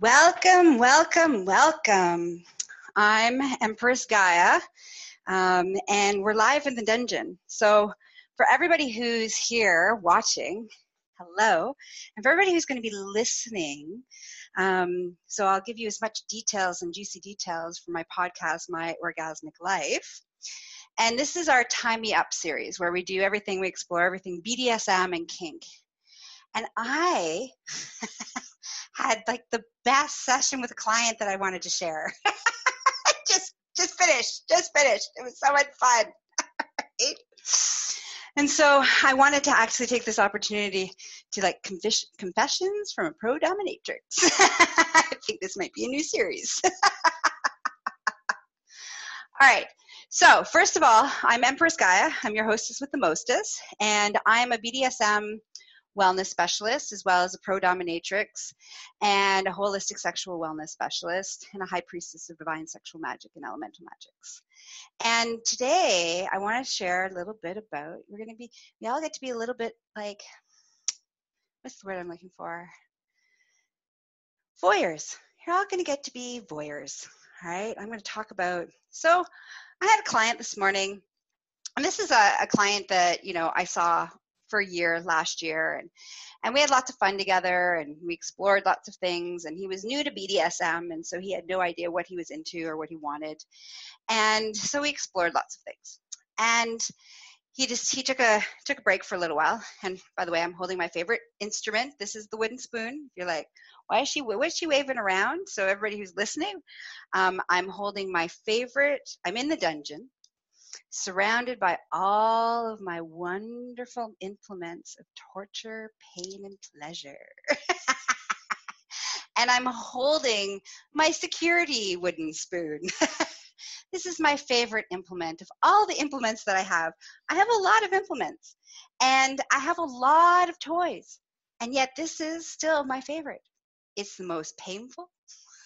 Welcome, welcome, welcome. I'm Empress Gaia, um, and we're live in the dungeon. So, for everybody who's here watching, hello, and for everybody who's going to be listening, um, so I'll give you as much details and juicy details from my podcast, My Orgasmic Life. And this is our Tie Me Up series where we do everything, we explore everything BDSM and kink. And I had like the best session with a client that I wanted to share. just just finished, just finished. It was so much fun. and so I wanted to actually take this opportunity to like confess- confessions from a pro dominatrix. I think this might be a new series. all right. So, first of all, I'm Empress Gaia. I'm your hostess with the mostest, and I'm a BDSM wellness specialist, as well as a pro dominatrix and a holistic sexual wellness specialist and a high priestess of divine sexual magic and elemental magics. And today I want to share a little bit about, we're going to be, we all get to be a little bit like, what's the word I'm looking for? Voyeurs. You're all going to get to be voyeurs. All right. I'm going to talk about, so I had a client this morning and this is a, a, client that you know I saw for a year last year and and we had lots of fun together and we explored lots of things and he was new to BDSM and so he had no idea what he was into or what he wanted and so we explored lots of things and he just he took a took a break for a little while and by the way i'm holding my favorite instrument this is the wooden spoon you're like why is she what is she waving around? So everybody who's listening um, i'm holding my favorite i'm in the dungeon surrounded by all of my wonderful implements of torture, pain, and pleasure. and I'm holding my security wooden spoon. this is my favorite implement of all the implements that I have. I have a lot of implements and I have a lot of toys. And yet, this is still my favorite. It's the most painful.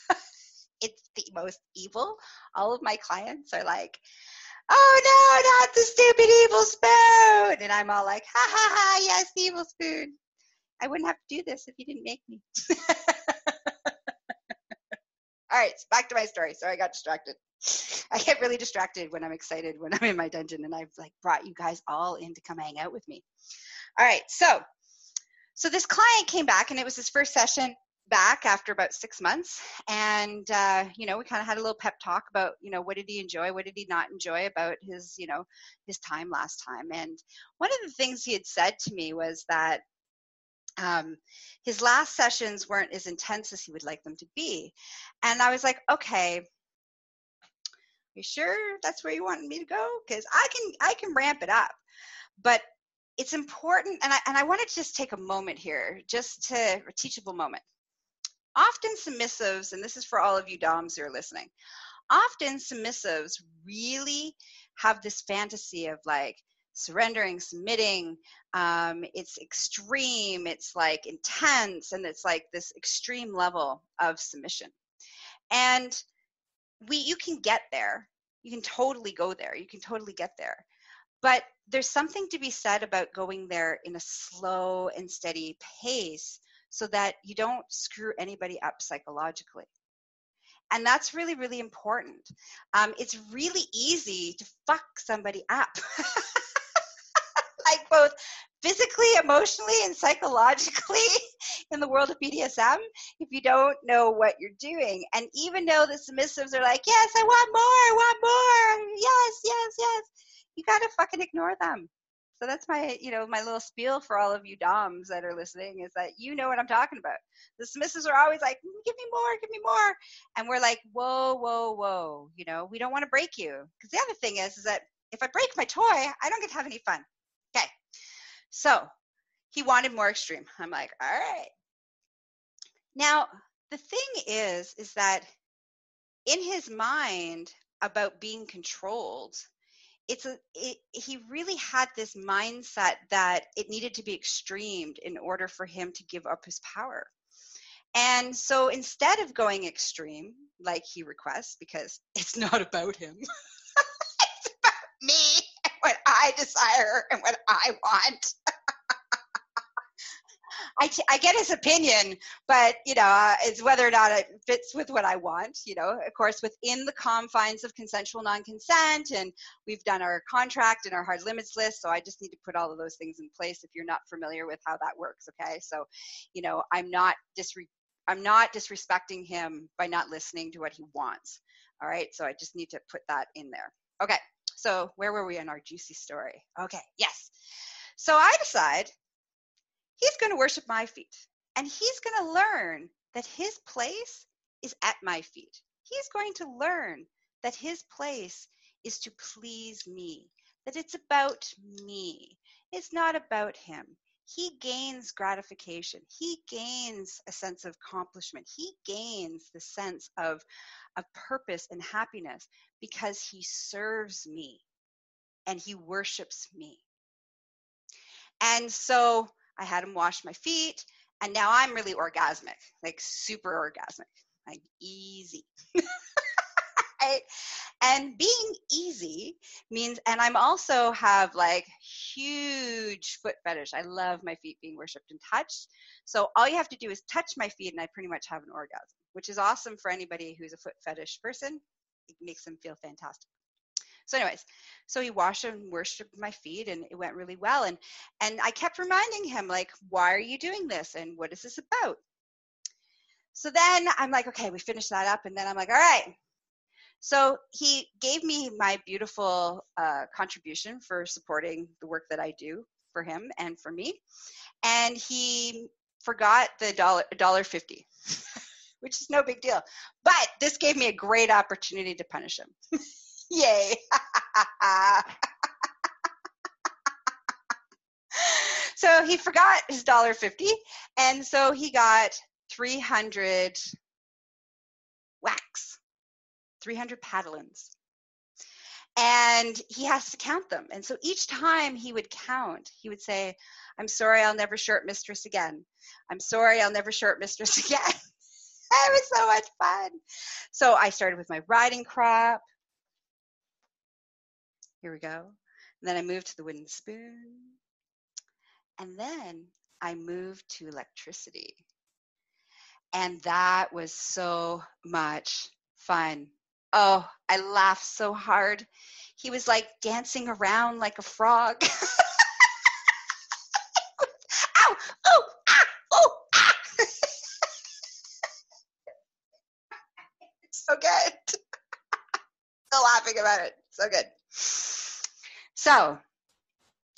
it's the most evil. All of my clients are like, oh no, not the stupid evil spoon. And I'm all like, ha ha ha, yes, evil spoon. I wouldn't have to do this if you didn't make me. all right, back to my story. Sorry, I got distracted. I get really distracted when I'm excited when I'm in my dungeon and I've like brought you guys all in to come hang out with me. All right, so so this client came back and it was his first session back after about six months and uh, you know we kind of had a little pep talk about you know what did he enjoy what did he not enjoy about his you know his time last time. And one of the things he had said to me was that um, his last sessions weren't as intense as he would like them to be. And i was like okay. You sure that's where you want me to go? Because i can i can ramp it up. But it's important and I, and I want to just take a moment here just to a teachable moment often submissives, and this is for all of you DOMs who are listening, often submissives really have this fantasy of like surrendering, submitting. Um, it's extreme, it's like intense, and it's like this extreme level of submission. And we, you can get there. You can totally go there. You can totally get there. But there's something to be said about going there in a slow and steady pace so that you don't screw anybody up psychologically. And that's really, really important. Um, it's really easy to fuck somebody up. like both physically, emotionally, and psychologically in the world of BDSM if you don't know what you're doing. And even though the submissives are like, yes, I want more, I want more, yes, yes, yes, you gotta fucking ignore them. So that's my, you know, my little spiel for all of you DOMs that are listening is that you know what I'm talking about. The submissives are always like, give me more, give me more. And we're like, whoa, whoa, whoa. You know, we don't want to break you. Because the other thing is, is that if I break my toy, I don't get to have any fun. Okay. So he wanted more extreme. I'm like, all right. Now, the thing is, is that in his mind about being controlled, it's a it, he really had this mindset that it needed to be extremed in order for him to give up his power. And so instead of going extreme like he requests because it's not about him it's about me and what i desire and what i want I, t- I get his opinion, but you know, uh, it's whether or not it fits with what I want. You know, of course, within the confines of consensual non-consent, and we've done our contract and our hard limits list. So I just need to put all of those things in place. If you're not familiar with how that works, okay? So, you know, I'm not disre- I'm not disrespecting him by not listening to what he wants. All right, so I just need to put that in there. Okay, so where were we in our juicy story? Okay, yes. So I decide he's going to worship my feet and he's going to learn that his place is at my feet. He's going to learn that his place is to please me, that it's about me. It's not about him. He gains gratification. He gains a sense of accomplishment. He gains the sense of, of purpose and happiness because he serves me and he worships me. And so I had him wash my feet, and now I'm really orgasmic, like super orgasmic, like easy. And being easy means, and I'm also have like huge foot fetish. I love my feet being worshipped and touched. So all you have to do is touch my feet, and I pretty much have an orgasm, which is awesome for anybody who's a foot fetish person. It makes them feel fantastic. So, anyways, so he washed and worshipped my feet, and it went really well. And and I kept reminding him, like, why are you doing this, and what is this about? So then I'm like, okay, we finished that up, and then I'm like, all right. So he gave me my beautiful uh, contribution for supporting the work that I do for him and for me, and he forgot the dollar dollar fifty. which is no big deal. But this gave me a great opportunity to punish him. Yay. so he forgot his dollar fifty, and so he got three hundred whacks, three hundred paddlings, and he has to count them. And so each time he would count, he would say, "I'm sorry, I'll never short mistress again. I'm sorry, I'll never short mistress again." it was so much fun. So I started with my riding crop. Here we go. And then I moved to the wooden spoon. And then I moved to electricity. And that was so much fun. Oh, I laughed so hard. He was like dancing around like a frog. Ow! Oh! Ah! Oh! Ah! so good. Still laughing about it. So good. So,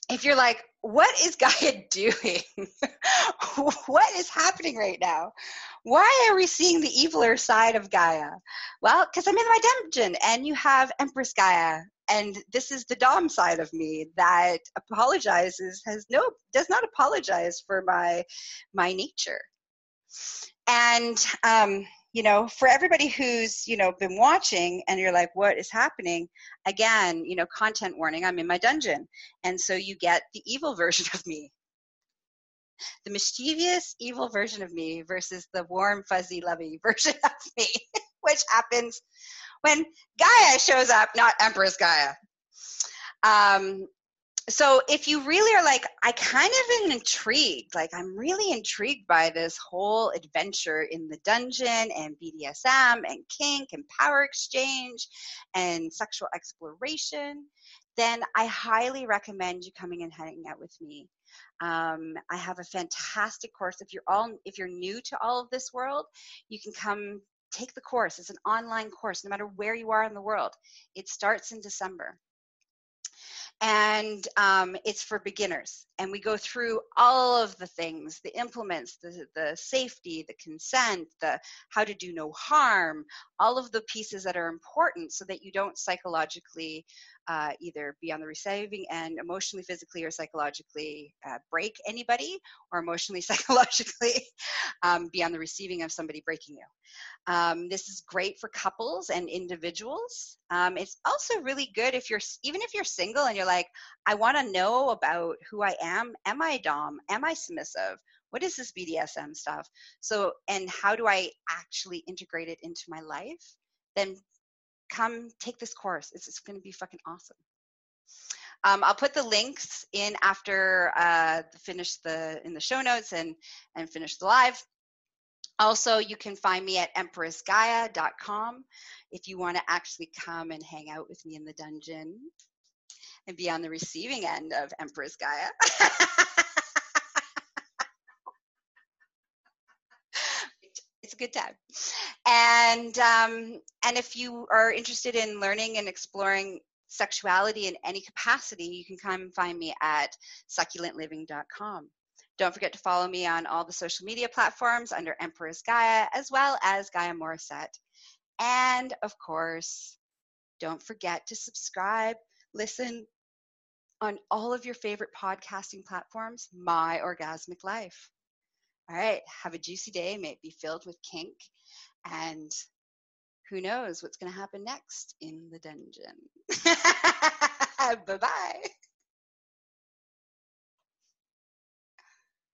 if you're like, what is Gaia doing? what is happening right now? Why are we seeing the eviler side of Gaia? Well, because I'm in my dungeon and you have Empress Gaia, and this is the Dom side of me that apologizes, has no, does not apologize for my my nature. And um, you know, for everybody who's, you know, been watching and you're like, what is happening? Again, you know, content warning, I'm in my dungeon. And so you get the evil version of me. The mischievous, evil version of me versus the warm, fuzzy, lovey version of me, which happens when Gaia shows up, not Empress Gaia. Um, so if you really are like i kind of am intrigued like i'm really intrigued by this whole adventure in the dungeon and bdsm and kink and power exchange and sexual exploration then i highly recommend you coming and hanging out with me. Um, i have a fantastic course. If you're all if you're new to all of this world you can come take the course. It's an online course no matter where you are in the world. It starts in december and um, it's for beginners. And we go through all of the things, the implements, the, the safety, the consent, the how to do no harm, all of the pieces that are important so that you don't psychologically uh, either be on the receiving end emotionally, physically, or psychologically uh, break anybody, or emotionally, psychologically um, be on the receiving of somebody breaking you. Um, this is great for couples and individuals. Um, it's also really good if you're, even if you're single and you're like, I want to know about who I am. Am I Dom? Am I submissive? What is this BDSM stuff? So, and how do I actually integrate it into my life? Then come take this course. It's, it's going to be fucking awesome. Um, I'll put the links in after uh, finish the in the show notes and and finish the live. Also, you can find me at empressgaia.com if you want to actually come and hang out with me in the dungeon and be on the receiving end of Empress Gaia. it's a good time. And um, and if you are interested in learning and exploring sexuality in any capacity, you can come and find me at succulentliving.com. Don't forget to follow me on all the social media platforms under Empress Gaia, as well as Gaia Morissette. And of course, don't forget to subscribe, listen on all of your favorite podcasting platforms, My Orgasmic Life. All right, have a juicy day. May it be filled with kink. And who knows what's going to happen next in the dungeon. bye bye.